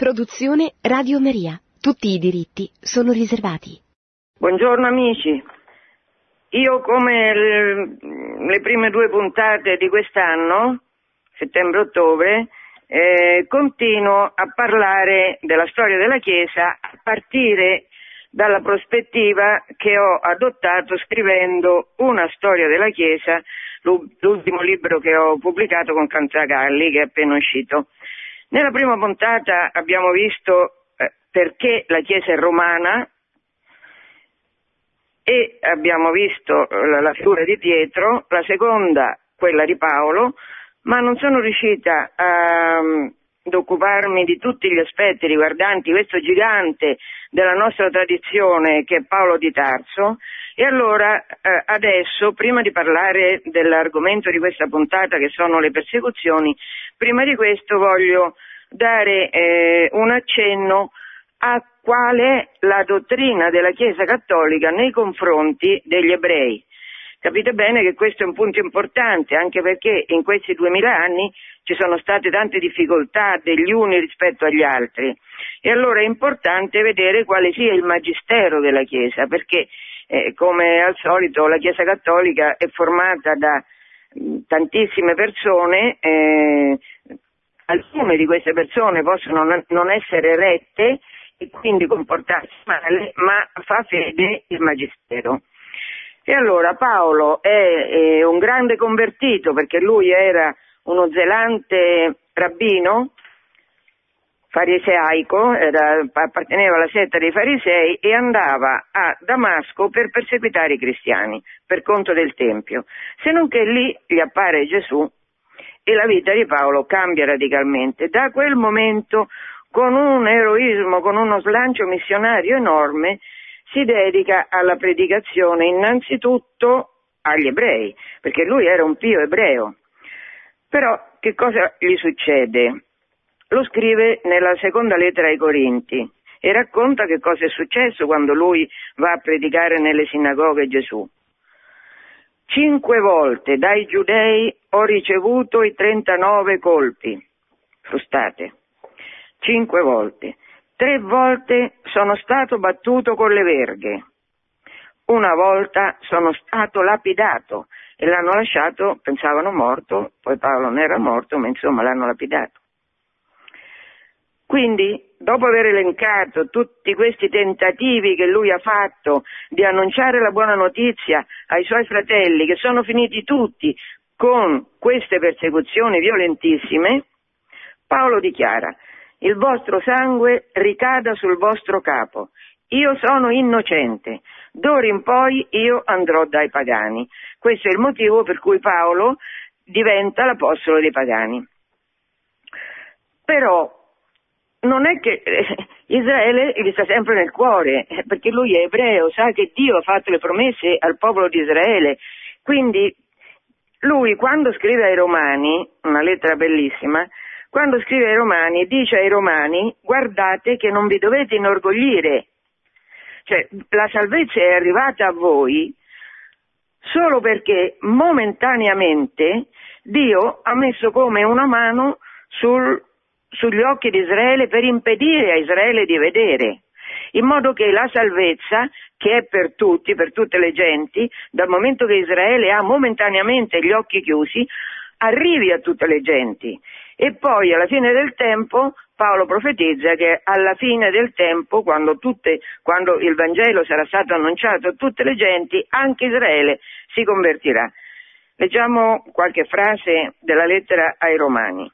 Produzione Radio Maria. Tutti i diritti sono riservati. Buongiorno amici. Io come le, prime due puntate di quest'anno, settembre-ottobre, eh, continuo a parlare della storia della Chiesa a partire dalla prospettiva che ho adottato scrivendo una storia della Chiesa, l'ultimo libro che ho pubblicato con Cantagalli, che è appena uscito. Nella prima puntata abbiamo visto eh, perché la Chiesa è romana e abbiamo visto la, la figura di Pietro, la seconda quella di Paolo, ma non sono riuscita a, ad occuparmi di tutti gli aspetti riguardanti questo gigante della nostra tradizione che è Paolo di Tarso e allora eh, adesso, prima di parlare dell'argomento di questa puntata che sono le persecuzioni, prima di questo voglio dare eh, un accenno a qual è la dottrina della Chiesa Cattolica nei confronti degli ebrei. Capite bene che questo è un punto importante, anche perché in questi duemila anni ci sono state tante difficoltà degli uni rispetto agli altri. E allora è importante vedere quale sia il magistero della Chiesa, perché eh, come al solito la Chiesa Cattolica è formata da mh, tantissime persone, eh, alcune di queste persone possono non essere rette e quindi comportarsi male, ma fa fede il Magistero. E allora Paolo è, è un grande convertito perché lui era uno zelante rabbino, fariseico, era, apparteneva alla setta dei farisei e andava a Damasco per perseguitare i cristiani per conto del Tempio. Se non che lì gli appare Gesù e la vita di Paolo cambia radicalmente. Da quel momento, con un eroismo, con uno slancio missionario enorme, si dedica alla predicazione innanzitutto agli ebrei, perché lui era un pio ebreo. Però che cosa gli succede? Lo scrive nella seconda lettera ai Corinti e racconta che cosa è successo quando lui va a predicare nelle sinagoghe Gesù. Cinque volte dai giudei ho ricevuto i 39 colpi, frustate, cinque volte. Tre volte sono stato battuto con le verghe, una volta sono stato lapidato e l'hanno lasciato, pensavano morto, poi Paolo non era morto, ma insomma l'hanno lapidato. Quindi, dopo aver elencato tutti questi tentativi che lui ha fatto di annunciare la buona notizia ai suoi fratelli, che sono finiti tutti con queste persecuzioni violentissime, Paolo dichiara, il vostro sangue ricada sul vostro capo, io sono innocente, d'ora in poi io andrò dai pagani. Questo è il motivo per cui Paolo diventa l'apostolo dei pagani. Però non è che eh, Israele gli sta sempre nel cuore, eh, perché lui è ebreo, sa che Dio ha fatto le promesse al popolo di Israele. Quindi lui quando scrive ai Romani, una lettera bellissima, quando scrive ai Romani dice ai Romani guardate che non vi dovete inorgoglire, cioè la salvezza è arrivata a voi solo perché momentaneamente Dio ha messo come una mano sul sugli occhi di Israele per impedire a Israele di vedere, in modo che la salvezza, che è per tutti, per tutte le genti, dal momento che Israele ha momentaneamente gli occhi chiusi, arrivi a tutte le genti. E poi alla fine del tempo Paolo profetizza che alla fine del tempo, quando, tutte, quando il Vangelo sarà stato annunciato a tutte le genti, anche Israele si convertirà. Leggiamo qualche frase della lettera ai Romani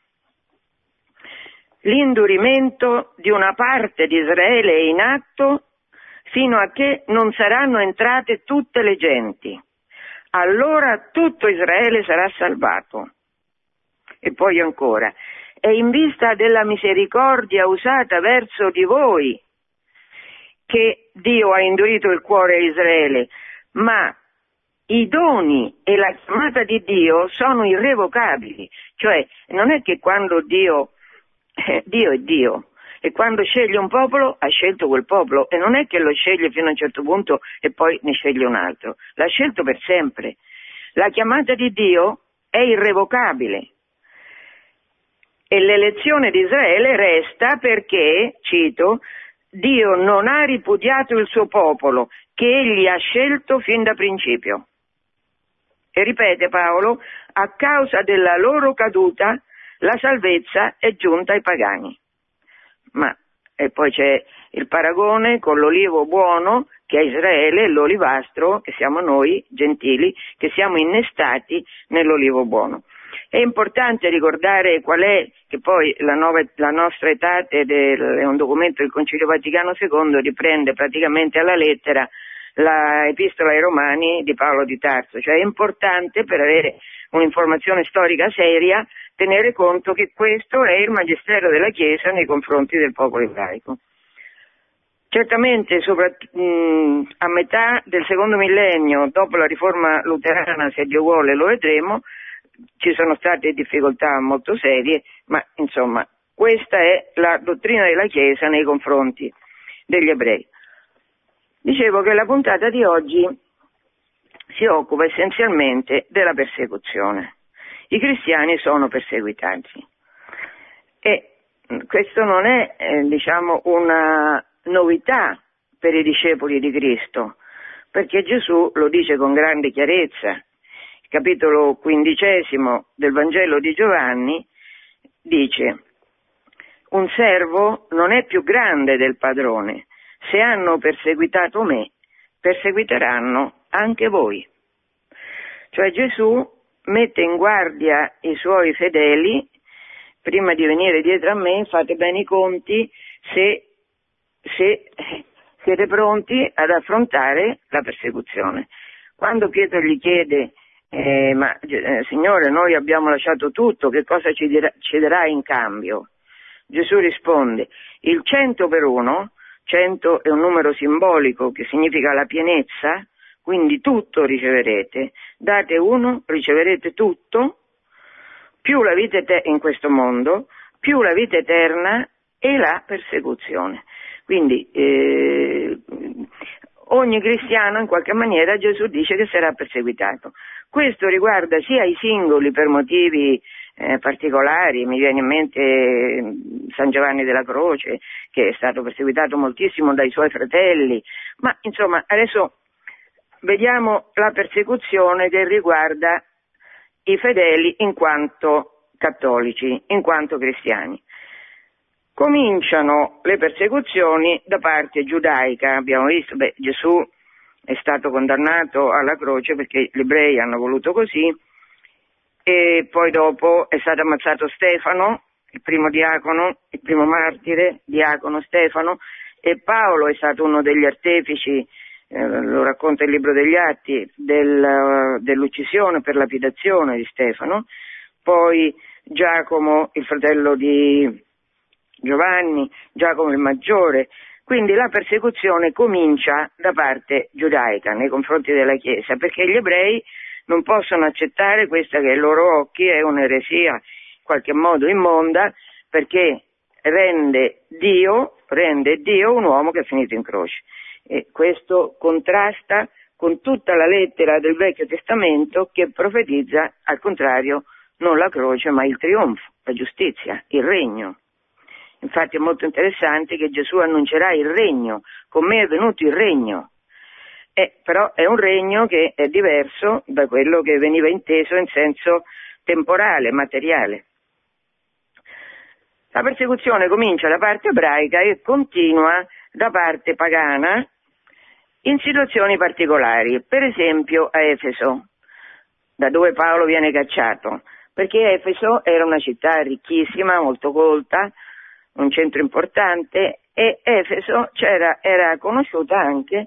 l'indurimento di una parte di Israele è in atto fino a che non saranno entrate tutte le genti. Allora tutto Israele sarà salvato. E poi ancora, è in vista della misericordia usata verso di voi che Dio ha indurito il cuore a Israele, ma i doni e la chiamata di Dio sono irrevocabili, cioè non è che quando Dio eh, Dio è Dio e quando sceglie un popolo ha scelto quel popolo e non è che lo sceglie fino a un certo punto e poi ne sceglie un altro, l'ha scelto per sempre. La chiamata di Dio è irrevocabile. E l'elezione di Israele resta perché, cito, Dio non ha ripudiato il suo popolo, che egli ha scelto fin da principio. E ripete Paolo, a causa della loro caduta la salvezza è giunta ai pagani. Ma e poi c'è il paragone con l'olivo buono che è Israele e l'olivastro che siamo noi, gentili, che siamo innestati nell'olivo buono. È importante ricordare qual è, che poi la, nuova, la nostra età è un documento del Concilio Vaticano II, riprende praticamente alla lettera la epistola ai Romani di Paolo di Tarso, cioè è importante per avere un'informazione storica seria tenere conto che questo è il magistero della Chiesa nei confronti del popolo ebraico. Certamente sopra, mh, a metà del secondo millennio, dopo la riforma luterana, se Dio vuole lo vedremo, ci sono state difficoltà molto serie, ma insomma questa è la dottrina della Chiesa nei confronti degli ebrei. Dicevo che la puntata di oggi si occupa essenzialmente della persecuzione. I cristiani sono perseguitati e questo non è eh, diciamo, una novità per i discepoli di Cristo, perché Gesù lo dice con grande chiarezza. Capitolo quindicesimo del Vangelo di Giovanni dice un servo non è più grande del padrone, se hanno perseguitato me, perseguiteranno anche voi. Cioè Gesù mette in guardia i suoi fedeli, prima di venire dietro a me fate bene i conti se, se siete pronti ad affrontare la persecuzione. Quando Pietro gli chiede, eh, ma eh, Signore, noi abbiamo lasciato tutto, che cosa ci, dirà, in cambio? Gesù risponde, il cento per uno, cento è un numero simbolico che significa la pienezza, quindi tutto riceverete, date uno, riceverete tutto, più la vita eterna in questo mondo, più la vita eterna e la persecuzione. Quindi eh, ogni cristiano in qualche maniera Gesù dice che sarà perseguitato. Questo riguarda sia i singoli per motivi eh, particolari, mi viene in mente eh, San Giovanni della Croce che è stato perseguitato moltissimo dai suoi fratelli, ma insomma adesso vediamo la persecuzione che riguarda i fedeli in quanto cattolici, in quanto cristiani. Cominciano le persecuzioni da parte giudaica, abbiamo visto, beh, Gesù è stato condannato alla croce perché gli ebrei hanno voluto così e poi dopo è stato ammazzato Stefano, il primo diacono, il primo martire, diacono Stefano, e Paolo è stato uno degli artefici eh, lo racconta il libro degli atti, del, dell'uccisione per lapidazione di Stefano, poi Giacomo, il fratello di Giovanni, Giacomo il maggiore, quindi la persecuzione comincia da parte giudaica nei confronti della Chiesa, perché gli ebrei non possono accettare questa che ai loro occhi è un'eresia in qualche modo immonda, perché rende Dio, rende Dio un uomo che è finito in croce. E questo contrasta con tutta la lettera del Vecchio Testamento che profetizza al contrario non la croce ma il trionfo, la giustizia, il regno. Infatti è molto interessante che Gesù annuncerà il regno, con me è venuto il regno. Eh, però è un regno che è diverso da quello che veniva inteso in senso temporale, materiale. La persecuzione comincia da parte ebraica e continua da parte pagana in situazioni particolari, per esempio a Efeso, da dove Paolo viene cacciato, perché Efeso era una città ricchissima, molto colta, un centro importante e Efeso era conosciuta anche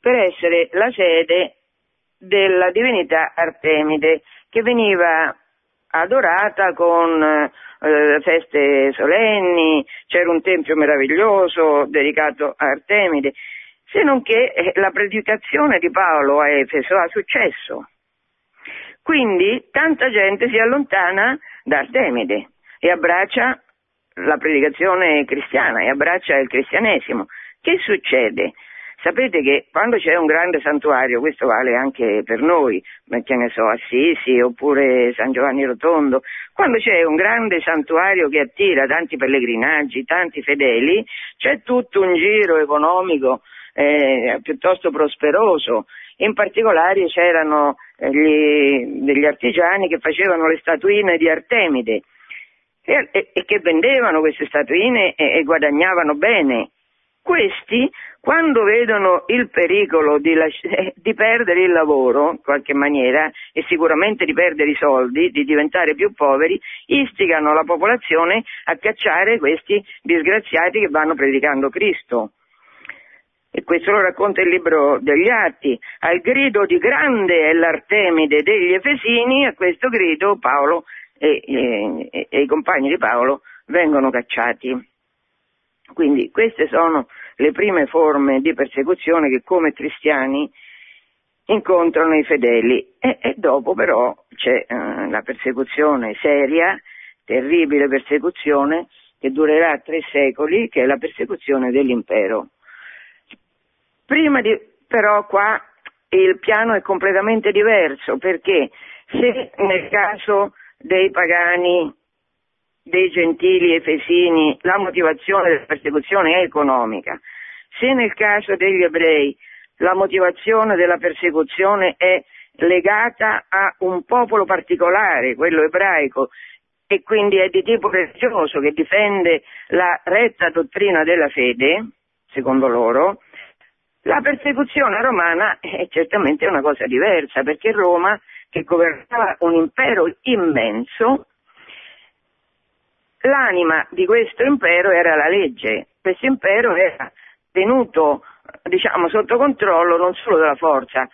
per essere la sede della divinità Artemide che veniva adorata con eh, feste solenni, c'era un tempio meraviglioso dedicato a Artemide se non che eh, la predicazione di Paolo a Efeso ha successo. Quindi tanta gente si allontana da Artemide e abbraccia la predicazione cristiana e abbraccia il cristianesimo. Che succede? Sapete che quando c'è un grande santuario, questo vale anche per noi, che ne so, Assisi oppure San Giovanni Rotondo, quando c'è un grande santuario che attira tanti pellegrinaggi, tanti fedeli, c'è tutto un giro economico eh, piuttosto prosperoso. In particolare c'erano eh, gli, degli artigiani che facevano le statuine di Artemide e, e, e che vendevano queste statuine e, e guadagnavano bene. Questi quando vedono il pericolo di, lasci- di, perdere il lavoro, in qualche maniera, e sicuramente di perdere i soldi, di diventare più poveri, istigano la popolazione a cacciare questi disgraziati che vanno predicando Cristo. E questo lo racconta il libro degli Atti. Al grido di grande è l'Artemide degli Efesini, a questo grido Paolo e, e, e i compagni di Paolo vengono cacciati. Quindi queste sono le prime forme di persecuzione che come cristiani incontrano i fedeli e, e dopo però c'è eh, la persecuzione seria, terribile persecuzione che durerà tre secoli, che è la persecuzione dell'impero. Prima di, però qua il piano è completamente diverso perché se nel caso dei pagani dei gentili efesini la motivazione della persecuzione è economica, se nel caso degli ebrei la motivazione della persecuzione è legata a un popolo particolare, quello ebraico, e quindi è di tipo religioso che difende la retta dottrina della fede, secondo loro, la persecuzione romana è certamente una cosa diversa, perché Roma, che governava un impero immenso, L'anima di questo impero era la legge, questo impero era tenuto diciamo, sotto controllo non solo dalla forza,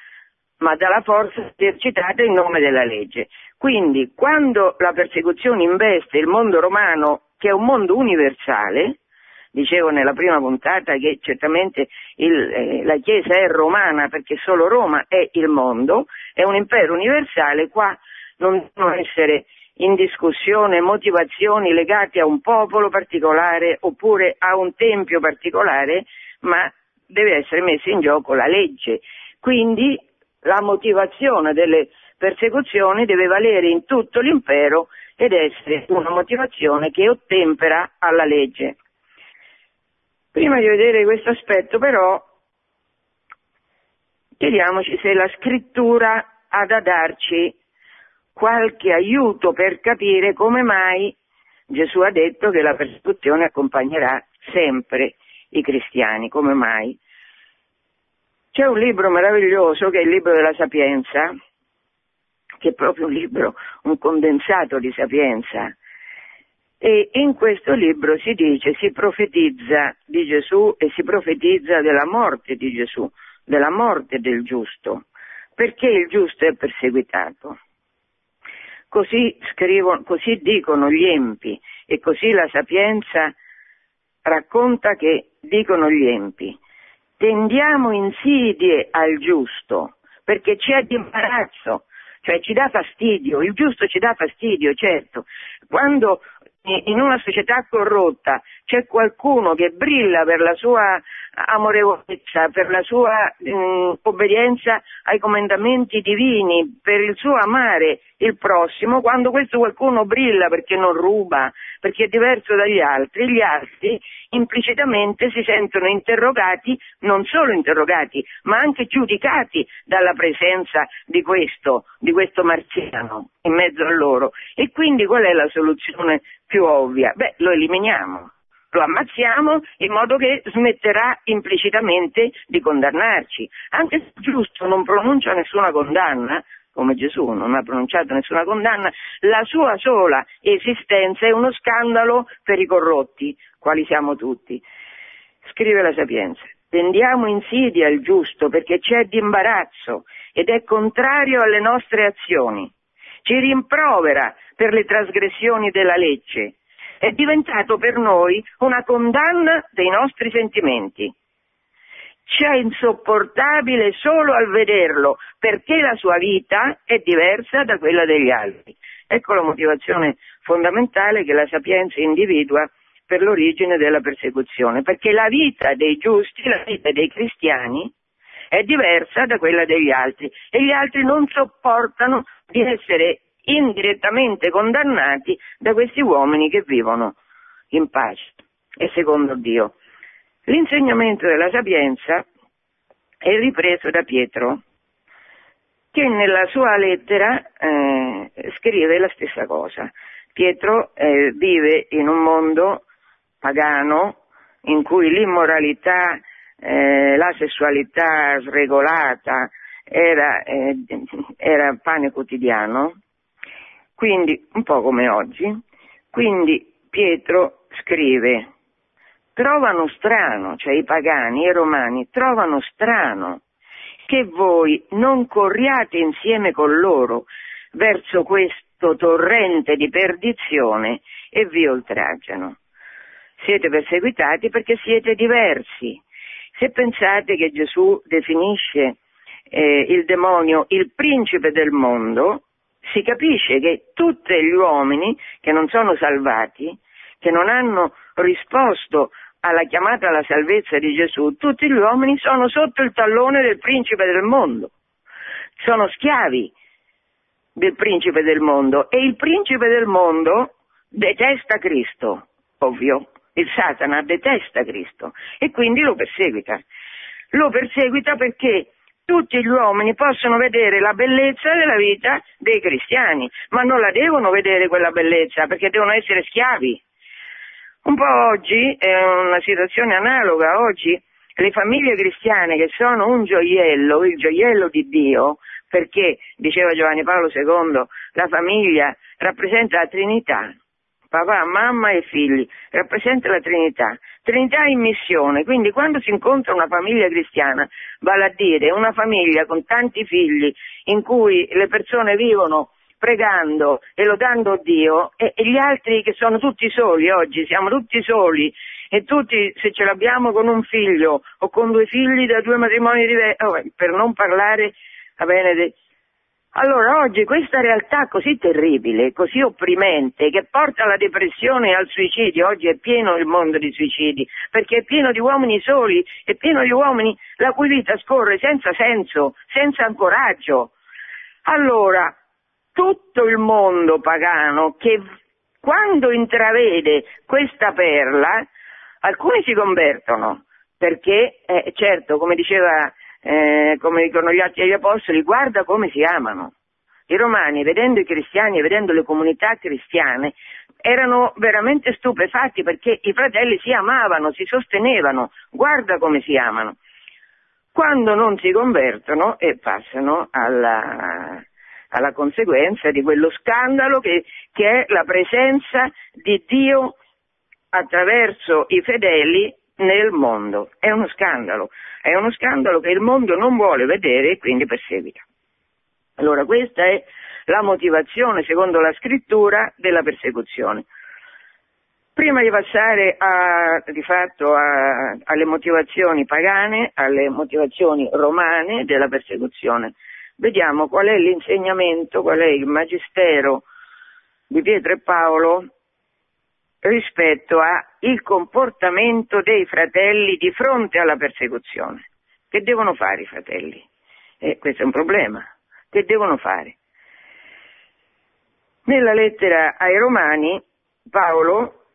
ma dalla forza esercitata in nome della legge. Quindi quando la persecuzione investe il mondo romano, che è un mondo universale, dicevo nella prima puntata che certamente il, eh, la Chiesa è romana perché solo Roma è il mondo, è un impero universale, qua non devono essere in discussione motivazioni legate a un popolo particolare oppure a un tempio particolare, ma deve essere messa in gioco la legge. Quindi la motivazione delle persecuzioni deve valere in tutto l'impero ed essere una motivazione che ottempera alla legge. Prima di vedere questo aspetto però chiediamoci se la scrittura ha da darci qualche aiuto per capire come mai Gesù ha detto che la persecuzione accompagnerà sempre i cristiani, come mai. C'è un libro meraviglioso che è il libro della Sapienza, che è proprio un libro, un condensato di sapienza. E in questo libro si dice, si profetizza di Gesù e si profetizza della morte di Gesù, della morte del giusto, perché il giusto è perseguitato. Così, scrivono, così dicono gli empi e così la sapienza racconta che dicono gli empi. Tendiamo insidie al giusto perché c'è di imbarazzo, cioè ci dà fastidio, il giusto ci dà fastidio, certo. Quando in una società corrotta c'è qualcuno che brilla per la sua amorevolezza, per la sua mh, obbedienza ai comandamenti divini, per il suo amare il prossimo, quando questo qualcuno brilla perché non ruba, perché è diverso dagli altri, gli altri implicitamente si sentono interrogati, non solo interrogati, ma anche giudicati dalla presenza di questo, di questo marziano in mezzo a loro. E quindi qual è la soluzione più ovvia? Beh, lo eliminiamo lo ammazziamo in modo che smetterà implicitamente di condannarci. Anche se giusto non pronuncia nessuna condanna, come Gesù non ha pronunciato nessuna condanna, la sua sola esistenza è uno scandalo per i corrotti, quali siamo tutti. Scrive la Sapienza. Tendiamo insidia al giusto perché c'è di imbarazzo ed è contrario alle nostre azioni. Ci rimprovera per le trasgressioni della legge è diventato per noi una condanna dei nostri sentimenti. C'è insopportabile solo al vederlo, perché la sua vita è diversa da quella degli altri. Ecco la motivazione fondamentale che la sapienza individua per l'origine della persecuzione, perché la vita dei giusti, la vita dei cristiani è diversa da quella degli altri e gli altri non sopportano di essere indirettamente condannati da questi uomini che vivono in pace e secondo Dio. L'insegnamento della sapienza è ripreso da Pietro, che nella sua lettera eh, scrive la stessa cosa. Pietro eh, vive in un mondo pagano in cui l'immoralità, eh, la sessualità sregolata era, eh, era pane quotidiano, quindi un po' come oggi. Quindi Pietro scrive, trovano strano, cioè i pagani, i romani, trovano strano che voi non corriate insieme con loro verso questo torrente di perdizione e vi oltraggiano. Siete perseguitati perché siete diversi. Se pensate che Gesù definisce eh, il demonio il principe del mondo, si capisce che tutti gli uomini che non sono salvati, che non hanno risposto alla chiamata alla salvezza di Gesù, tutti gli uomini sono sotto il tallone del principe del mondo, sono schiavi del principe del mondo e il principe del mondo detesta Cristo, ovvio, il Satana detesta Cristo e quindi lo perseguita. Lo perseguita perché tutti gli uomini possono vedere la bellezza della vita dei cristiani, ma non la devono vedere quella bellezza perché devono essere schiavi. Un po' oggi è una situazione analoga, oggi le famiglie cristiane che sono un gioiello, il gioiello di Dio, perché, diceva Giovanni Paolo II, la famiglia rappresenta la Trinità, papà, mamma e figli, rappresenta la Trinità. Trinità in missione, quindi quando si incontra una famiglia cristiana, vale a dire una famiglia con tanti figli in cui le persone vivono pregando e lodando Dio e, e gli altri che sono tutti soli oggi, siamo tutti soli e tutti se ce l'abbiamo con un figlio o con due figli da due matrimoni diversi, oh, per non parlare, va bene, allora oggi questa realtà così terribile, così opprimente, che porta alla depressione e al suicidio, oggi è pieno il mondo di suicidi, perché è pieno di uomini soli, è pieno di uomini la cui vita scorre senza senso, senza ancoraggio. Allora, tutto il mondo pagano che quando intravede questa perla, alcuni si convertono, perché eh, certo, come diceva eh, come dicono gli atti degli apostoli, guarda come si amano. I romani, vedendo i cristiani e vedendo le comunità cristiane, erano veramente stupefatti perché i fratelli si amavano, si sostenevano, guarda come si amano. Quando non si convertono e passano alla, alla conseguenza di quello scandalo che, che è la presenza di Dio attraverso i fedeli nel mondo. È uno scandalo, è uno scandalo che il mondo non vuole vedere e quindi perseguita. Allora questa è la motivazione, secondo la scrittura, della persecuzione. Prima di passare a, di fatto a, alle motivazioni pagane, alle motivazioni romane della persecuzione, vediamo qual è l'insegnamento, qual è il magistero di Pietro e Paolo rispetto al comportamento dei fratelli di fronte alla persecuzione. Che devono fare i fratelli? Eh, questo è un problema. Che devono fare? Nella lettera ai Romani, Paolo,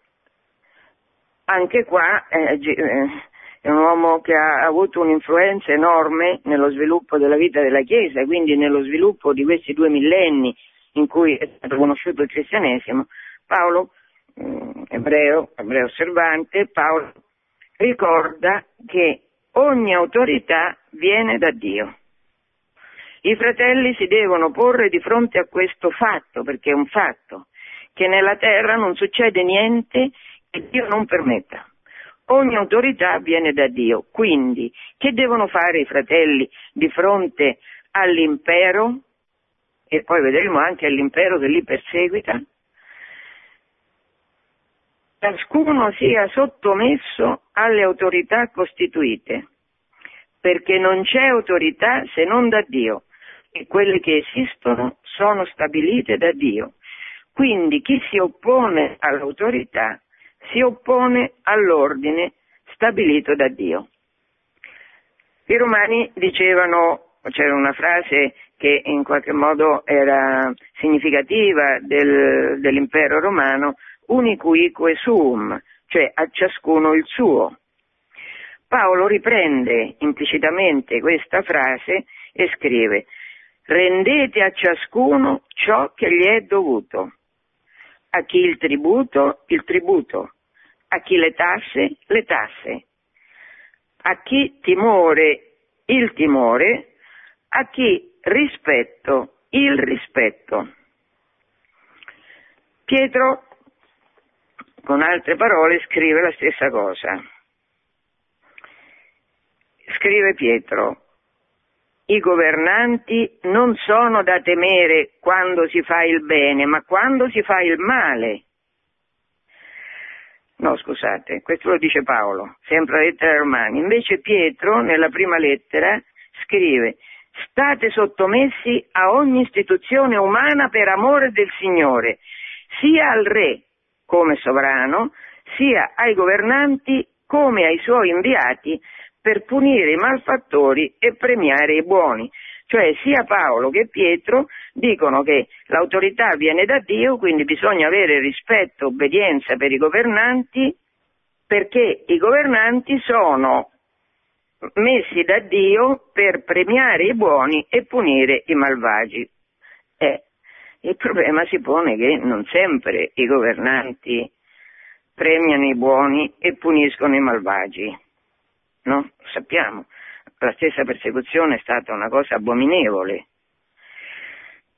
anche qua, eh, eh, è un uomo che ha avuto un'influenza enorme nello sviluppo della vita della Chiesa, quindi nello sviluppo di questi due millenni in cui è stato conosciuto il cristianesimo. Paolo eh, ebreo, ebreo osservante, Paolo ricorda che ogni autorità viene da Dio. I fratelli si devono porre di fronte a questo fatto, perché è un fatto, che nella terra non succede niente che Dio non permetta. Ogni autorità viene da Dio. Quindi, che devono fare i fratelli di fronte all'impero? E poi vedremo anche all'impero che li perseguita ciascuno sia sottomesso alle autorità costituite, perché non c'è autorità se non da Dio e quelle che esistono sono stabilite da Dio. Quindi chi si oppone all'autorità si oppone all'ordine stabilito da Dio. I romani dicevano, c'era una frase che in qualche modo era significativa del, dell'impero romano, unicuique suum, cioè a ciascuno il suo. Paolo riprende implicitamente questa frase e scrive rendete a ciascuno ciò che gli è dovuto, a chi il tributo il tributo, a chi le tasse le tasse, a chi timore il timore, a chi rispetto il rispetto. Pietro, con altre parole, scrive la stessa cosa. Scrive Pietro, i governanti non sono da temere quando si fa il bene, ma quando si fa il male. No, scusate, questo lo dice Paolo, sempre la lettera ai Romani. Invece Pietro, nella prima lettera, scrive state sottomessi a ogni istituzione umana per amore del Signore, sia al Re come sovrano, sia ai governanti come ai suoi inviati per punire i malfattori e premiare i buoni. Cioè sia Paolo che Pietro dicono che l'autorità viene da Dio, quindi bisogna avere rispetto, obbedienza per i governanti, perché i governanti sono messi da Dio per premiare i buoni e punire i malvagi. Eh, il problema si pone che non sempre i governanti premiano i buoni e puniscono i malvagi no? Sappiamo, la stessa persecuzione è stata una cosa abominevole.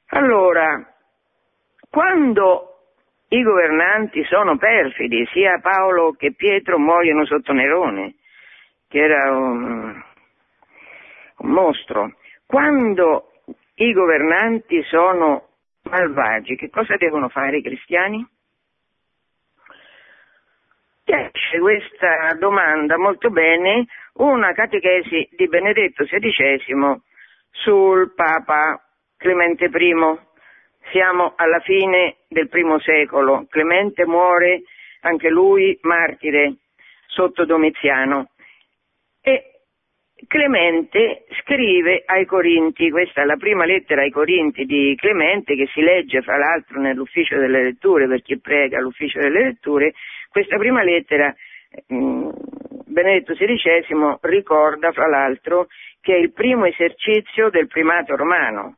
Allora, quando i governanti sono perfidi, sia Paolo che Pietro muoiono sotto Nerone, che era un, un mostro, quando i governanti sono malvagi, che cosa devono fare i cristiani? Chiarisce questa domanda molto bene una catechesi di Benedetto XVI sul Papa Clemente I. Siamo alla fine del primo secolo. Clemente muore anche lui martire sotto Domiziano. E Clemente scrive ai Corinti, questa è la prima lettera ai Corinti di Clemente che si legge fra l'altro nell'ufficio delle letture per chi prega all'ufficio delle letture, questa prima lettera mm, Benedetto XVI ricorda fra l'altro che è il primo esercizio del primato romano.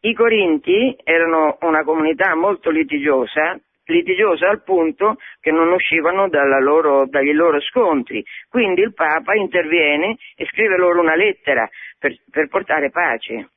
I Corinti erano una comunità molto litigiosa, litigiosa al punto che non uscivano loro, dagli loro scontri. Quindi il Papa interviene e scrive loro una lettera per, per portare pace.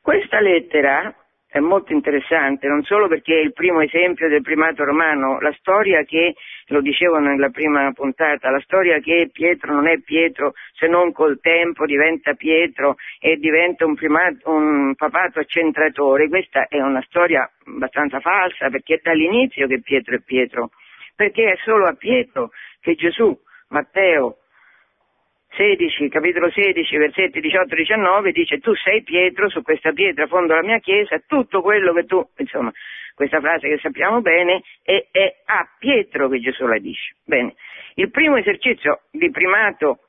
Questa lettera è molto interessante, non solo perché è il primo esempio del primato romano, la storia che, lo dicevo nella prima puntata, la storia che Pietro non è Pietro se non col tempo diventa Pietro e diventa un, primato, un papato accentratore, questa è una storia abbastanza falsa perché è dall'inizio che Pietro è Pietro, perché è solo a Pietro che Gesù, Matteo, 16, capitolo 16, versetti 18-19, dice tu sei Pietro, su questa pietra fondo la mia chiesa, tutto quello che tu, insomma, questa frase che sappiamo bene, è, è a Pietro che Gesù la dice. Bene, il primo esercizio di primato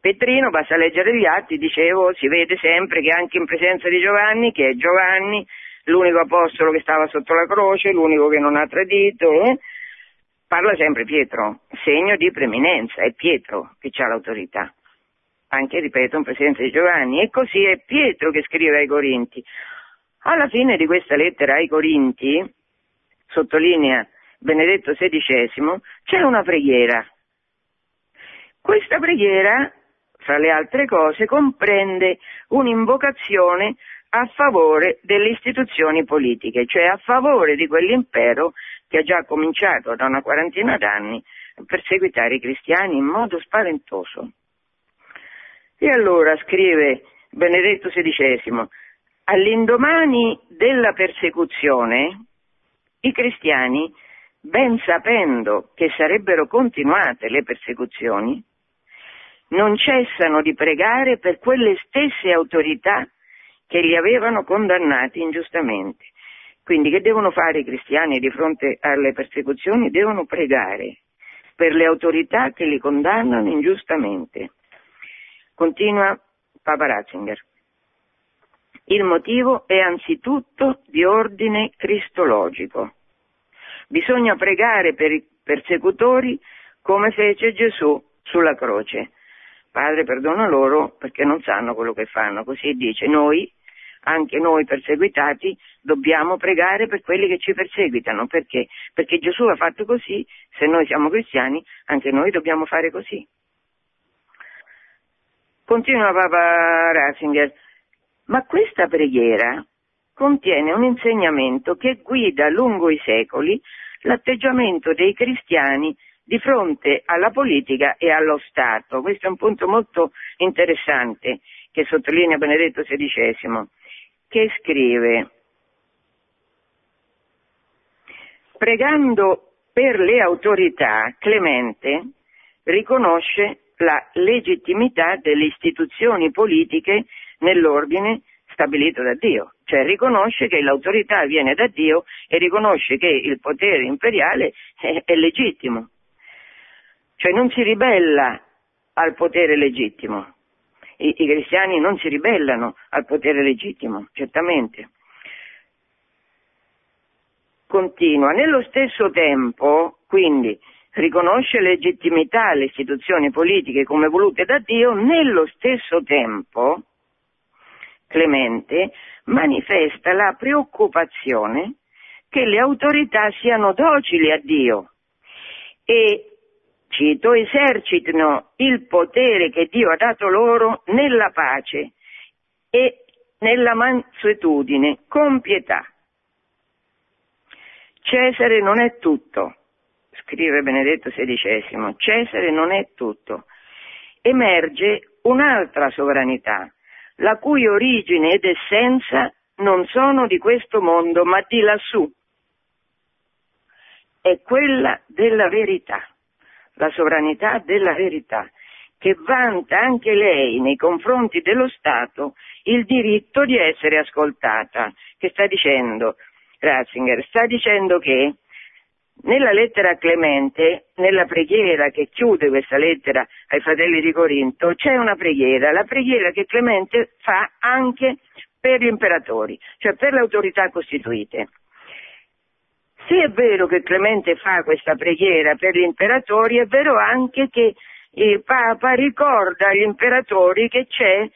Petrino, basta leggere gli atti, dicevo, si vede sempre che anche in presenza di Giovanni, che è Giovanni, l'unico apostolo che stava sotto la croce, l'unico che non ha tradito, eh, parla sempre Pietro, segno di preminenza, è Pietro che ha l'autorità. Anche, ripeto, in presenza di Giovanni. E così è Pietro che scrive ai Corinti. Alla fine di questa lettera ai Corinti, sottolinea Benedetto XVI, c'è una preghiera. Questa preghiera, fra le altre cose, comprende un'invocazione a favore delle istituzioni politiche, cioè a favore di quell'impero che ha già cominciato da una quarantina d'anni a perseguitare i cristiani in modo spaventoso. E allora scrive Benedetto XVI, all'indomani della persecuzione, i cristiani, ben sapendo che sarebbero continuate le persecuzioni, non cessano di pregare per quelle stesse autorità che li avevano condannati ingiustamente Quindi che devono fare i cristiani di fronte alle persecuzioni? Devono pregare per le autorità che li condannano ingiustamente. Continua Papa Ratzinger. Il motivo è anzitutto di ordine cristologico. Bisogna pregare per i persecutori come fece Gesù sulla croce. Padre, perdona loro perché non sanno quello che fanno. Così dice, noi, anche noi perseguitati, dobbiamo pregare per quelli che ci perseguitano. Perché? Perché Gesù ha fatto così, se noi siamo cristiani, anche noi dobbiamo fare così. Continua Papa Ratzinger, ma questa preghiera contiene un insegnamento che guida lungo i secoli l'atteggiamento dei cristiani di fronte alla politica e allo Stato. Questo è un punto molto interessante che sottolinea Benedetto XVI, che scrive Pregando per le autorità, Clemente riconosce la legittimità delle istituzioni politiche nell'ordine stabilito da Dio, cioè riconosce che l'autorità viene da Dio e riconosce che il potere imperiale è, è legittimo, cioè non si ribella al potere legittimo. I, I cristiani non si ribellano al potere legittimo, certamente. Continua, nello stesso tempo, quindi, riconosce legittimità alle istituzioni politiche come volute da Dio, nello stesso tempo Clemente manifesta la preoccupazione che le autorità siano docili a Dio e, cito, esercitino il potere che Dio ha dato loro nella pace e nella mansuetudine, con pietà. Cesare non è tutto, scrive Benedetto XVI, Cesare non è tutto. Emerge un'altra sovranità, la cui origine ed essenza non sono di questo mondo, ma di lassù. È quella della verità, la sovranità della verità, che vanta anche lei nei confronti dello Stato il diritto di essere ascoltata. Che sta dicendo Ratzinger? Sta dicendo che nella lettera a Clemente, nella preghiera che chiude questa lettera ai fratelli di Corinto, c'è una preghiera, la preghiera che Clemente fa anche per gli imperatori, cioè per le autorità costituite. Se è vero che Clemente fa questa preghiera per gli imperatori, è vero anche che il Papa ricorda agli imperatori che c'è,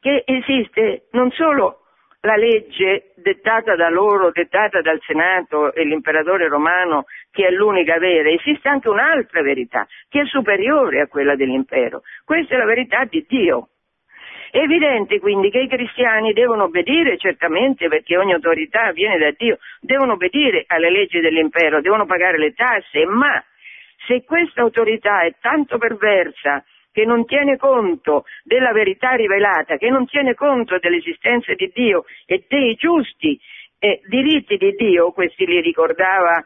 che esiste non solo la legge dettata da loro, dettata dal Senato e l'imperatore romano, che è l'unica vera, esiste anche un'altra verità, che è superiore a quella dell'impero. Questa è la verità di Dio. È evidente quindi che i cristiani devono obbedire, certamente, perché ogni autorità viene da Dio, devono obbedire alle leggi dell'impero, devono pagare le tasse, ma se questa autorità è tanto perversa che non tiene conto della verità rivelata, che non tiene conto dell'esistenza di Dio e dei giusti eh, diritti di Dio, questi li ricordava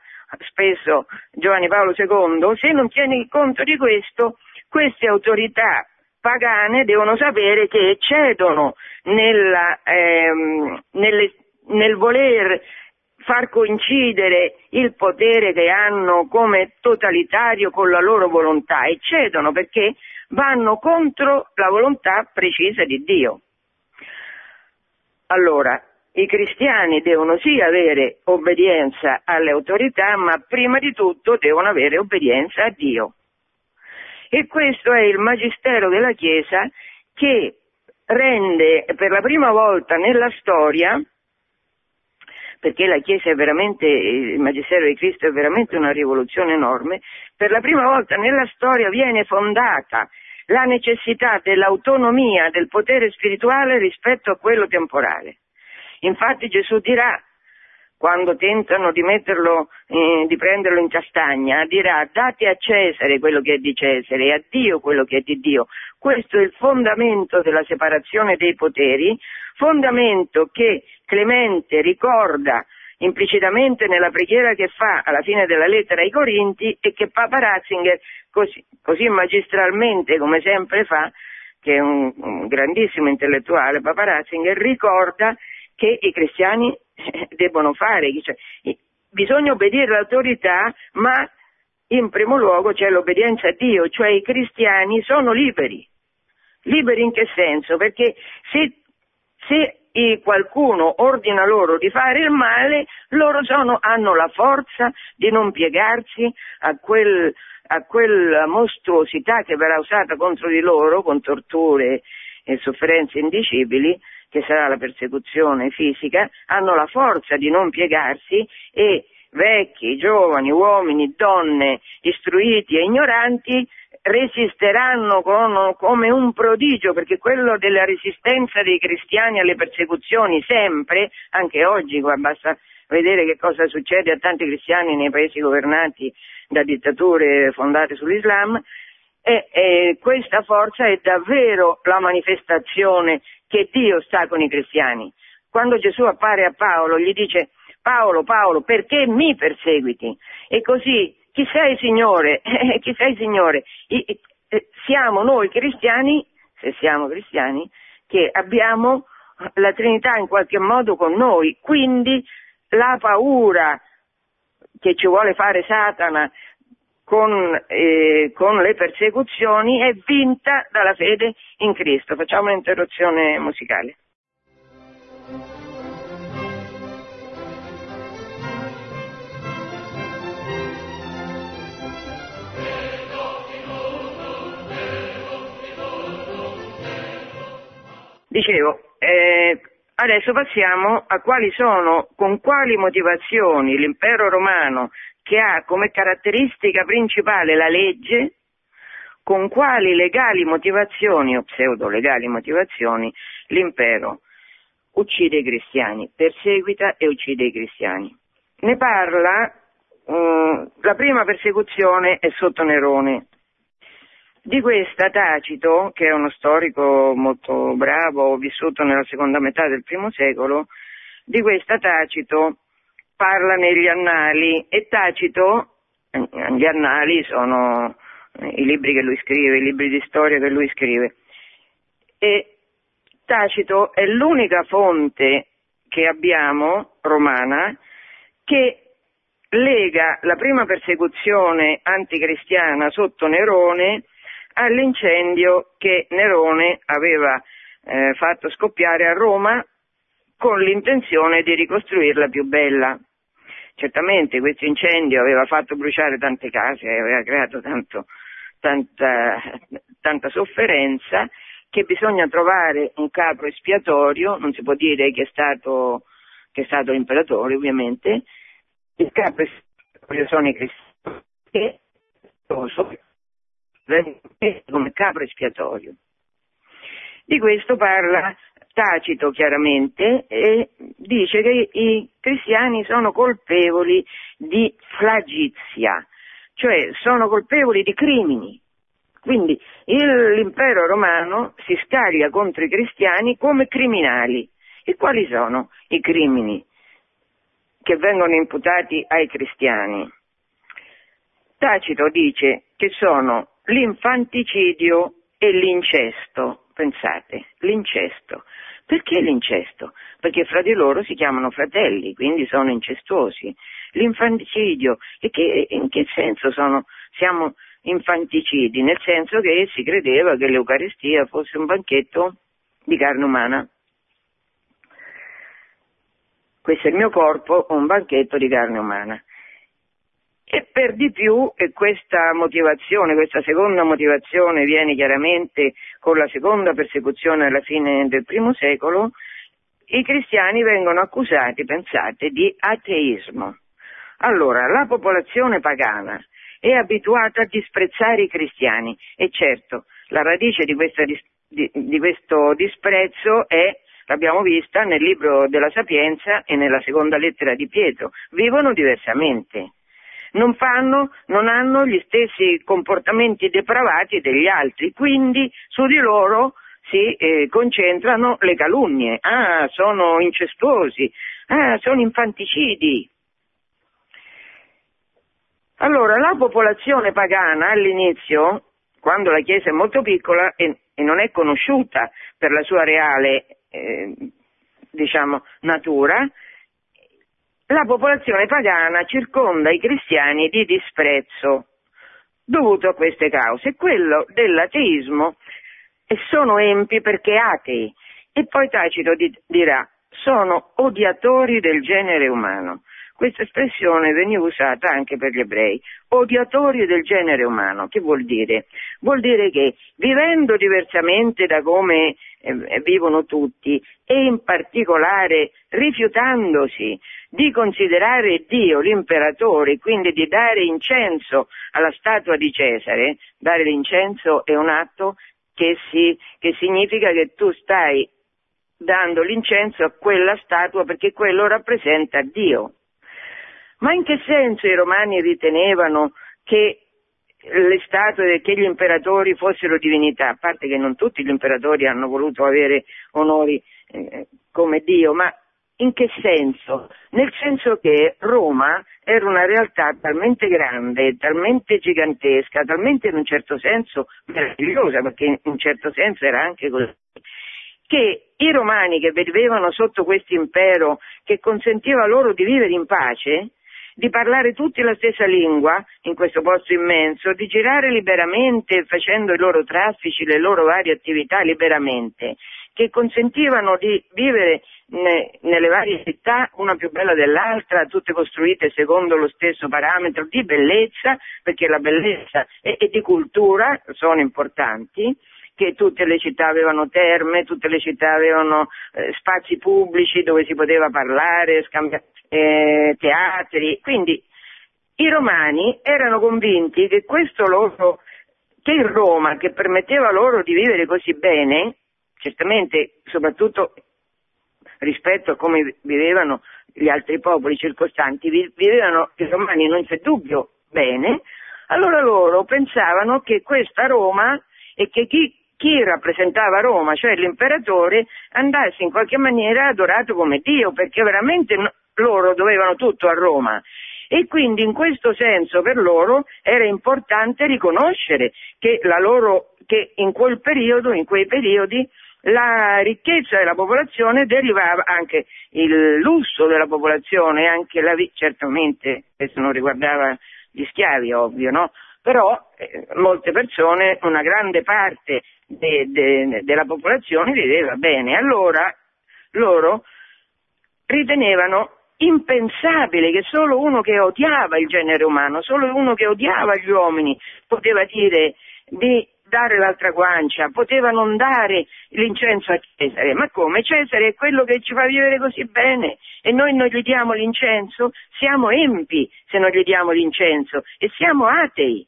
spesso Giovanni Paolo II, se non tiene conto di questo, queste autorità pagane devono sapere che eccedono nella, ehm, nelle, nel voler far coincidere il potere che hanno come totalitario con la loro volontà, eccedono perché vanno contro la volontà precisa di Dio. Allora, i cristiani devono sì avere obbedienza alle autorità, ma prima di tutto devono avere obbedienza a Dio. E questo è il magistero della Chiesa che rende per la prima volta nella storia, perché la Chiesa è veramente, il Magistero di Cristo è veramente una rivoluzione enorme, per la prima volta nella storia viene fondata la necessità dell'autonomia del potere spirituale rispetto a quello temporale. Infatti Gesù dirà, quando tentano di metterlo, eh, di prenderlo in castagna, dirà date a Cesare quello che è di Cesare e a Dio quello che è di Dio. Questo è il fondamento della separazione dei poteri, fondamento che Clemente ricorda implicitamente nella preghiera che fa alla fine della lettera ai Corinti e che Papa Ratzinger così, così magistralmente come sempre fa, che è un, un grandissimo intellettuale, Papa Ratzinger, ricorda che i cristiani debbono fare. Cioè, bisogna obbedire all'autorità, ma in primo luogo c'è l'obbedienza a Dio, cioè i cristiani sono liberi. Liberi in che senso? Perché se, se qualcuno ordina loro di fare il male, loro sono, hanno la forza di non piegarsi a, quel, a quella mostruosità che verrà usata contro di loro, con torture e sofferenze indicibili, che sarà la persecuzione fisica, hanno la forza di non piegarsi e vecchi, giovani, uomini, donne, istruiti e ignoranti resisteranno con, come un prodigio, perché quello della resistenza dei cristiani alle persecuzioni sempre, anche oggi, basta vedere che cosa succede a tanti cristiani nei paesi governati da dittature fondate sull'Islam, e, e questa forza è davvero la manifestazione che Dio sta con i cristiani. Quando Gesù appare a Paolo gli dice Paolo, Paolo, perché mi perseguiti? E così, chi sei Signore? chi sei Signore? I, eh, siamo noi cristiani, se siamo cristiani, che abbiamo la Trinità in qualche modo con noi, quindi la paura che ci vuole fare Satana con, eh, con, le persecuzioni è vinta dalla fede in Cristo. Facciamo un'interruzione musicale. Dicevo, eh, adesso passiamo a quali sono, con quali motivazioni l'impero romano, che ha come caratteristica principale la legge, con quali legali motivazioni o pseudo-legali motivazioni l'impero uccide i cristiani, perseguita e uccide i cristiani. Ne parla, uh, la prima persecuzione è sotto Nerone, di questa Tacito, che è uno storico molto bravo, vissuto nella seconda metà del primo secolo, di questa Tacito parla negli annali. E Tacito, gli annali sono i libri che lui scrive, i libri di storia che lui scrive, e Tacito è l'unica fonte che abbiamo, romana, che lega la prima persecuzione anticristiana sotto Nerone all'incendio che Nerone aveva eh, fatto scoppiare a Roma con l'intenzione di ricostruirla più bella. Certamente questo incendio aveva fatto bruciare tante case, aveva creato tanto, tanta, tanta sofferenza che bisogna trovare un capo espiatorio, non si può dire che è stato, che è stato l'imperatore ovviamente, il capo espiatorio sono i cristiani che come capro espiatorio. Di questo parla Tacito chiaramente e dice che i cristiani sono colpevoli di flagizia, cioè sono colpevoli di crimini. Quindi il, l'impero romano si scaglia contro i cristiani come criminali. E quali sono i crimini che vengono imputati ai cristiani? Tacito dice che sono l'infanticidio e l'incesto. Pensate, l'incesto. Perché l'incesto? Perché fra di loro si chiamano fratelli, quindi sono incestuosi. L'infanticidio, che, in che senso sono, siamo infanticidi? Nel senso che si credeva che l'Eucaristia fosse un banchetto di carne umana. Questo è il mio corpo, un banchetto di carne umana. E per di più questa motivazione, questa seconda motivazione viene chiaramente con la seconda persecuzione alla fine del primo secolo, i cristiani vengono accusati, pensate, di ateismo. Allora, la popolazione pagana è abituata a disprezzare i cristiani e certo la radice di, questa, di, di questo disprezzo è l'abbiamo vista nel libro della Sapienza e nella seconda lettera di Pietro, vivono diversamente non fanno, non hanno gli stessi comportamenti depravati degli altri, quindi su di loro si eh, concentrano le calunnie, ah, sono incestuosi, ah, sono infanticidi. Allora, la popolazione pagana all'inizio, quando la Chiesa è molto piccola e, e non è conosciuta per la sua reale, eh, diciamo, natura, la popolazione pagana circonda i cristiani di disprezzo dovuto a queste cause. Quello dell'ateismo sono empi perché atei. E poi Tacito dirà sono odiatori del genere umano. Questa espressione veniva usata anche per gli ebrei, odiatori del genere umano. Che vuol dire? Vuol dire che vivendo diversamente da come eh, vivono tutti e in particolare rifiutandosi di considerare Dio l'imperatore, quindi di dare incenso alla statua di Cesare, dare l'incenso è un atto che, si, che significa che tu stai dando l'incenso a quella statua perché quello rappresenta Dio. Ma in che senso i romani ritenevano che le statue, che gli imperatori fossero divinità? A parte che non tutti gli imperatori hanno voluto avere onori eh, come Dio, ma in che senso? Nel senso che Roma era una realtà talmente grande, talmente gigantesca, talmente in un certo senso meravigliosa, perché in un certo senso era anche così, che i romani che vivevano sotto questo impero che consentiva loro di vivere in pace, di parlare tutti la stessa lingua in questo posto immenso, di girare liberamente facendo i loro traffici, le loro varie attività liberamente, che consentivano di vivere ne, nelle varie città, una più bella dell'altra, tutte costruite secondo lo stesso parametro di bellezza, perché la bellezza e, e di cultura sono importanti, che tutte le città avevano terme, tutte le città avevano eh, spazi pubblici dove si poteva parlare, scambiare eh, teatri. Quindi i romani erano convinti che questo loro, che in Roma, che permetteva loro di vivere così bene, certamente soprattutto rispetto a come vivevano gli altri popoli circostanti, vivevano i romani non c'è dubbio bene, allora loro pensavano che questa Roma e che chi chi rappresentava Roma, cioè l'imperatore, andasse in qualche maniera adorato come Dio, perché veramente loro dovevano tutto a Roma. E quindi in questo senso per loro era importante riconoscere che, loro, che in quel periodo, in quei periodi, la ricchezza della popolazione derivava anche il lusso della popolazione, anche la vita, certamente questo non riguardava gli schiavi, ovvio, no? Però eh, molte persone, una grande parte de, de, della popolazione viveva bene. Allora loro ritenevano impensabile che solo uno che odiava il genere umano, solo uno che odiava gli uomini poteva dire di dare l'altra guancia, poteva non dare l'incenso a Cesare. Ma come? Cesare è quello che ci fa vivere così bene e noi non gli diamo l'incenso? Siamo empi se non gli diamo l'incenso e siamo atei.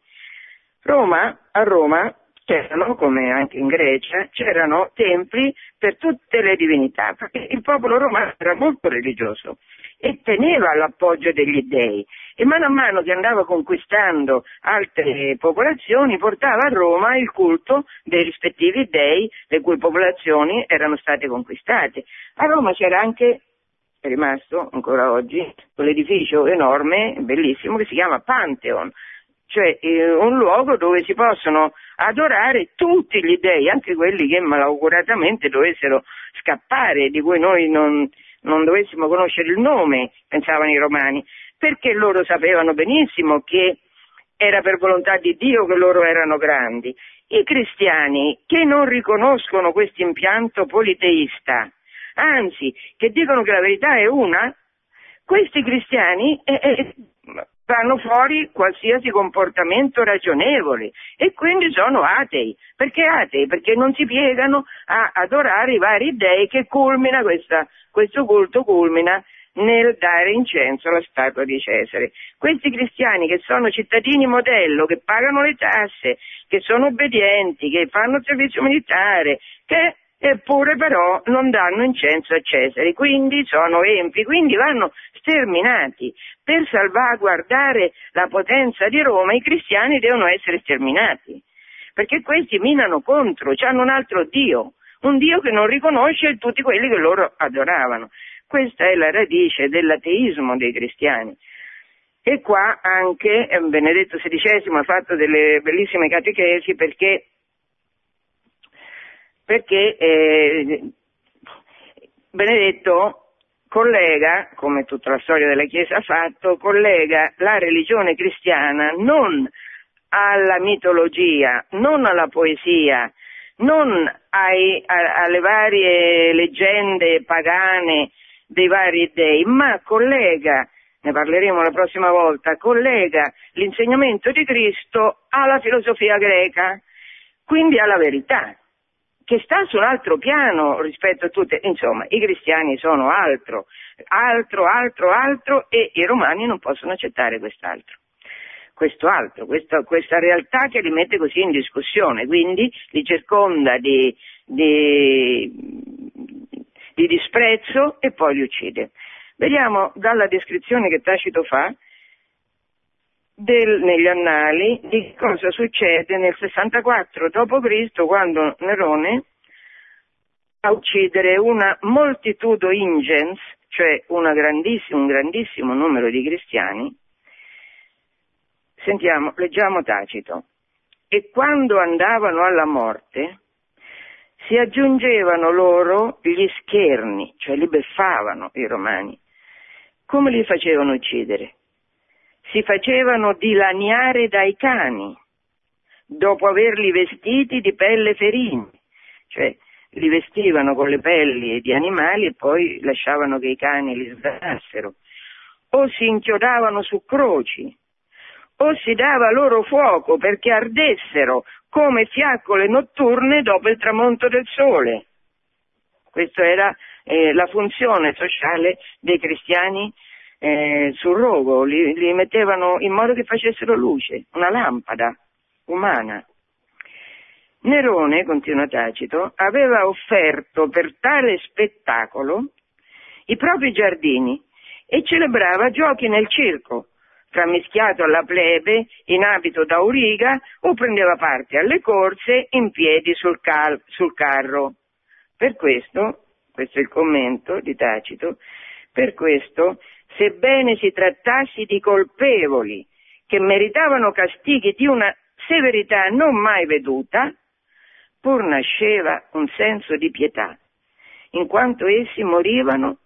Roma, a Roma c'erano, come anche in Grecia, c'erano templi per tutte le divinità, perché il popolo romano era molto religioso e teneva l'appoggio degli dei e mano a mano che andava conquistando altre popolazioni portava a Roma il culto dei rispettivi dei le cui popolazioni erano state conquistate. A Roma c'era anche è rimasto ancora oggi quell'edificio enorme, bellissimo, che si chiama Pantheon, cioè eh, un luogo dove si possono adorare tutti gli dei, anche quelli che malauguratamente dovessero scappare, di cui noi non, non dovessimo conoscere il nome, pensavano i romani, perché loro sapevano benissimo che era per volontà di Dio che loro erano grandi. I cristiani che non riconoscono questo impianto politeista, anzi che dicono che la verità è una, questi cristiani eh, eh, fanno fuori qualsiasi comportamento ragionevole e quindi sono atei. Perché atei? Perché non si piegano a adorare i vari dei che culmina questa, questo culto culmina nel dare incenso alla statua di Cesare. Questi cristiani che sono cittadini modello, che pagano le tasse, che sono obbedienti, che fanno il servizio militare, che eppure però non danno incenso a Cesare, quindi sono empi, quindi vanno sterminati. Per salvaguardare la potenza di Roma i cristiani devono essere sterminati, perché questi minano contro, hanno un altro Dio, un Dio che non riconosce tutti quelli che loro adoravano. Questa è la radice dell'ateismo dei cristiani. E qua anche eh, Benedetto XVI ha fatto delle bellissime catechesi perché perché eh, Benedetto collega, come tutta la storia della Chiesa ha fatto, collega la religione cristiana non alla mitologia, non alla poesia, non ai, a, alle varie leggende pagane dei vari dei, ma collega, ne parleremo la prossima volta, collega l'insegnamento di Cristo alla filosofia greca, quindi alla verità, che sta su un altro piano rispetto a tutte, insomma, i cristiani sono altro, altro, altro, altro e i romani non possono accettare quest'altro questo altro, questa, questa, realtà che li mette così in discussione, quindi li circonda di, di, di disprezzo e poi li uccide. Vediamo dalla descrizione che Tacito fa del, negli annali di cosa succede nel 64 d.C. quando Nerone a uccidere una moltitudo ingens, cioè grandissimo, un grandissimo numero di cristiani, Sentiamo, leggiamo Tacito. E quando andavano alla morte, si aggiungevano loro gli scherni, cioè li beffavano i romani. Come li facevano uccidere? Si facevano dilaniare dai cani, dopo averli vestiti di pelle ferini, cioè li vestivano con le pelli di animali e poi lasciavano che i cani li sbranassero, o si inchiodavano su croci, o si dava loro fuoco perché ardessero come fiaccole notturne dopo il tramonto del sole. Questa era eh, la funzione sociale dei cristiani eh, sul rogo, li, li mettevano in modo che facessero luce, una lampada umana. Nerone, continua Tacito, aveva offerto per tale spettacolo i propri giardini e celebrava giochi nel circo, frammischiato alla plebe in abito da auriga o prendeva parte alle corse in piedi sul, cal- sul carro. Per questo, questo è il commento di Tacito, per questo, sebbene si trattasse di colpevoli che meritavano castighi di una severità non mai veduta, pur nasceva un senso di pietà, in quanto essi morivano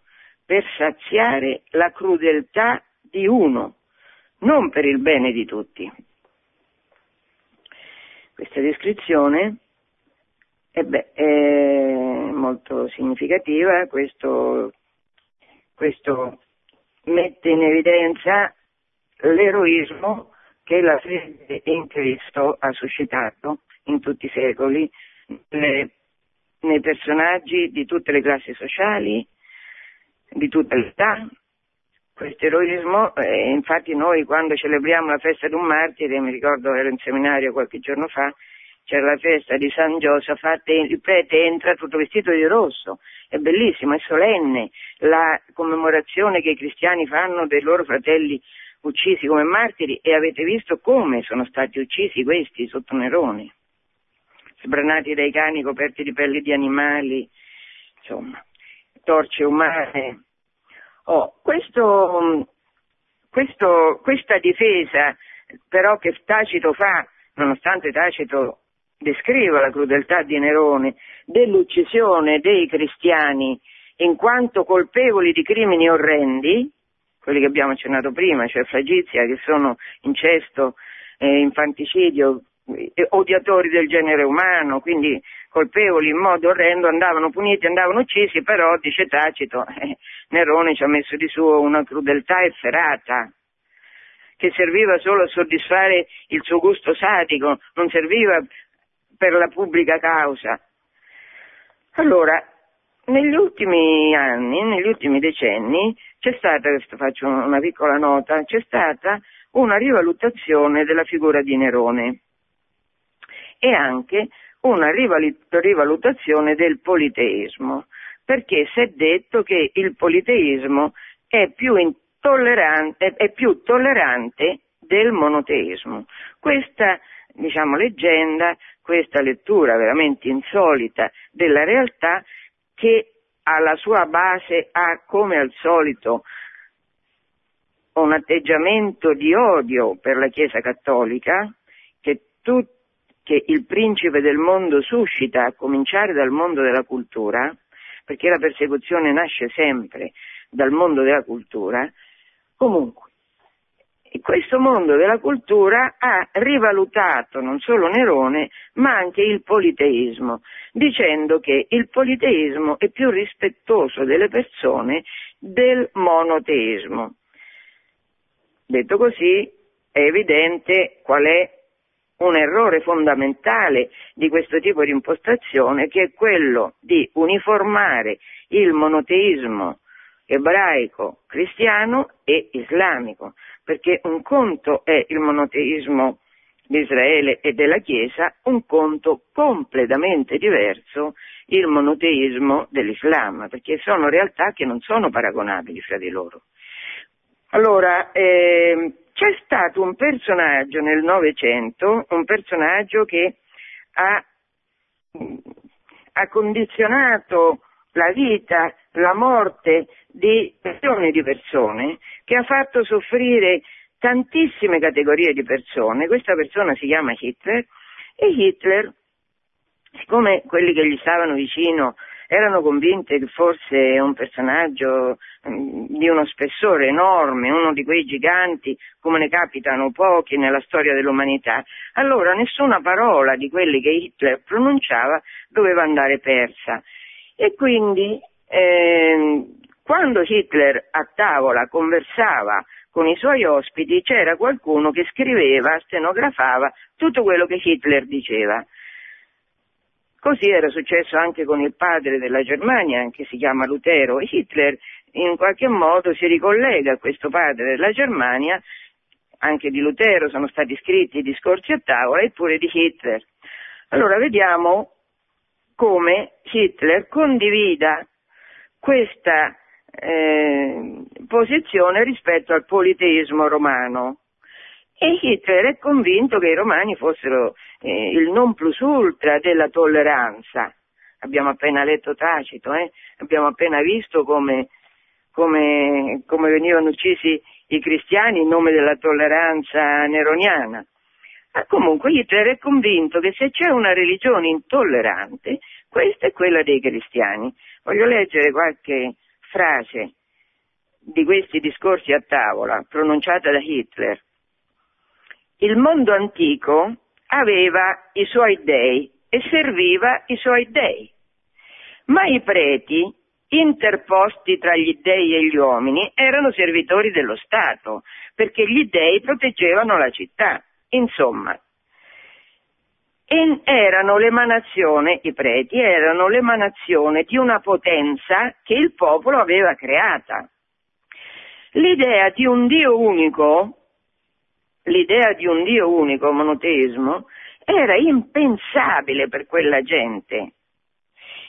per saziare la crudeltà di uno non per il bene di tutti. Questa descrizione eh beh, è molto significativa, questo, questo mette in evidenza l'eroismo che la fede in Cristo ha suscitato in tutti i secoli, nei, nei personaggi di tutte le classi sociali, di tutta l'età, questo eroismo, eh, infatti noi quando celebriamo la festa di un martire, mi ricordo ero in seminario qualche giorno fa, c'era la festa di San Giosafat il prete entra tutto vestito di rosso, è bellissimo, è solenne. La commemorazione che i cristiani fanno dei loro fratelli uccisi come martiri e avete visto come sono stati uccisi questi sotto Nerone, sbranati dai cani coperti di pelli di animali, insomma, torce umane, Oh, questo, questo, questa difesa però che Tacito fa, nonostante Tacito descriva la crudeltà di Nerone, dell'uccisione dei cristiani in quanto colpevoli di crimini orrendi, quelli che abbiamo accennato prima, cioè flagizia, che sono incesto, eh, infanticidio, eh, odiatori del genere umano, quindi colpevoli in modo orrendo, andavano puniti, andavano uccisi, però, dice Tacito, eh, Nerone ci ha messo di suo una crudeltà efferata, che serviva solo a soddisfare il suo gusto sadico, non serviva per la pubblica causa. Allora, negli ultimi anni, negli ultimi decenni, c'è stata, faccio una piccola nota, c'è stata una rivalutazione della figura di Nerone e anche una rivalutazione del politeismo, perché si è detto che il politeismo è più, è più tollerante del monoteismo. Questa diciamo, leggenda, questa lettura veramente insolita della realtà che alla sua base ha come al solito un atteggiamento di odio per la Chiesa cattolica che tutti che il principe del mondo suscita, a cominciare dal mondo della cultura, perché la persecuzione nasce sempre dal mondo della cultura. Comunque, questo mondo della cultura ha rivalutato non solo Nerone, ma anche il politeismo, dicendo che il politeismo è più rispettoso delle persone del monoteismo. Detto così, è evidente qual è un errore fondamentale di questo tipo di impostazione, che è quello di uniformare il monoteismo ebraico, cristiano e islamico, perché un conto è il monoteismo di Israele e della Chiesa, un conto completamente diverso il monoteismo dell'Islam, perché sono realtà che non sono paragonabili fra di loro. Allora, eh, c'è stato un personaggio nel Novecento, un personaggio che ha, ha condizionato la vita, la morte di milioni di persone, che ha fatto soffrire tantissime categorie di persone. Questa persona si chiama Hitler e Hitler, siccome quelli che gli stavano vicino erano convinte che fosse un personaggio mm, di uno spessore enorme, uno di quei giganti come ne capitano pochi nella storia dell'umanità, allora nessuna parola di quelli che Hitler pronunciava doveva andare persa. E quindi eh, quando Hitler a tavola conversava con i suoi ospiti c'era qualcuno che scriveva, stenografava tutto quello che Hitler diceva. Così era successo anche con il padre della Germania, che si chiama Lutero. Hitler in qualche modo si ricollega a questo padre della Germania, anche di Lutero sono stati scritti discorsi a tavola, eppure di Hitler. Allora vediamo come Hitler condivida questa eh, posizione rispetto al politeismo romano. E Hitler è convinto che i romani fossero eh, il non plus ultra della tolleranza. Abbiamo appena letto Tacito, eh? abbiamo appena visto come, come, come venivano uccisi i cristiani in nome della tolleranza neroniana. Ma comunque Hitler è convinto che se c'è una religione intollerante, questa è quella dei cristiani. Voglio leggere qualche frase di questi discorsi a tavola pronunciata da Hitler. Il mondo antico aveva i suoi dei e serviva i suoi dei, ma i preti, interposti tra gli dei e gli uomini, erano servitori dello Stato, perché gli dei proteggevano la città. Insomma, erano l'emanazione, i preti erano l'emanazione di una potenza che il popolo aveva creata. L'idea di un Dio unico l'idea di un Dio unico, monoteismo, era impensabile per quella gente.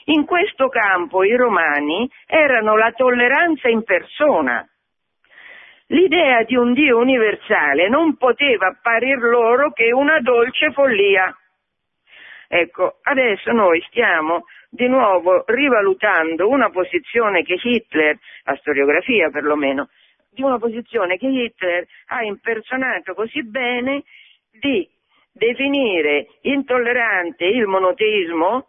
In questo campo i romani erano la tolleranza in persona. L'idea di un Dio universale non poteva apparir loro che una dolce follia. Ecco, adesso noi stiamo di nuovo rivalutando una posizione che Hitler, la storiografia perlomeno, di una posizione che Hitler ha impersonato così bene di definire intollerante il monoteismo,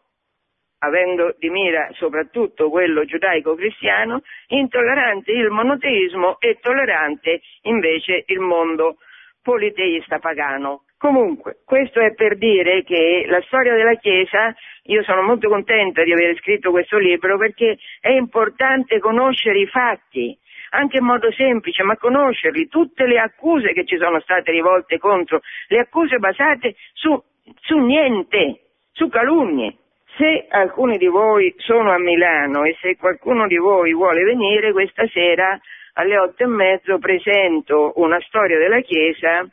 avendo di mira soprattutto quello giudaico-cristiano, intollerante il monoteismo e tollerante invece il mondo politeista pagano. Comunque, questo è per dire che la storia della Chiesa, io sono molto contenta di aver scritto questo libro perché è importante conoscere i fatti, anche in modo semplice, ma conoscerli, tutte le accuse che ci sono state rivolte contro, le accuse basate su, su niente, su calunnie. Se alcuni di voi sono a Milano e se qualcuno di voi vuole venire questa sera alle otto e mezzo presento una storia della Chiesa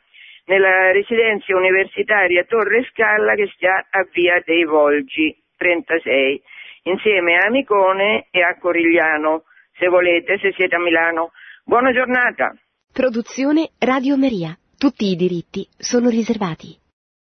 nella residenza universitaria Torre Scalla che sta a via dei Volgi 36 insieme a Amicone e a Corigliano se volete, se siete a Milano. Buona giornata. Produzione Radio Maria. Tutti i diritti sono riservati.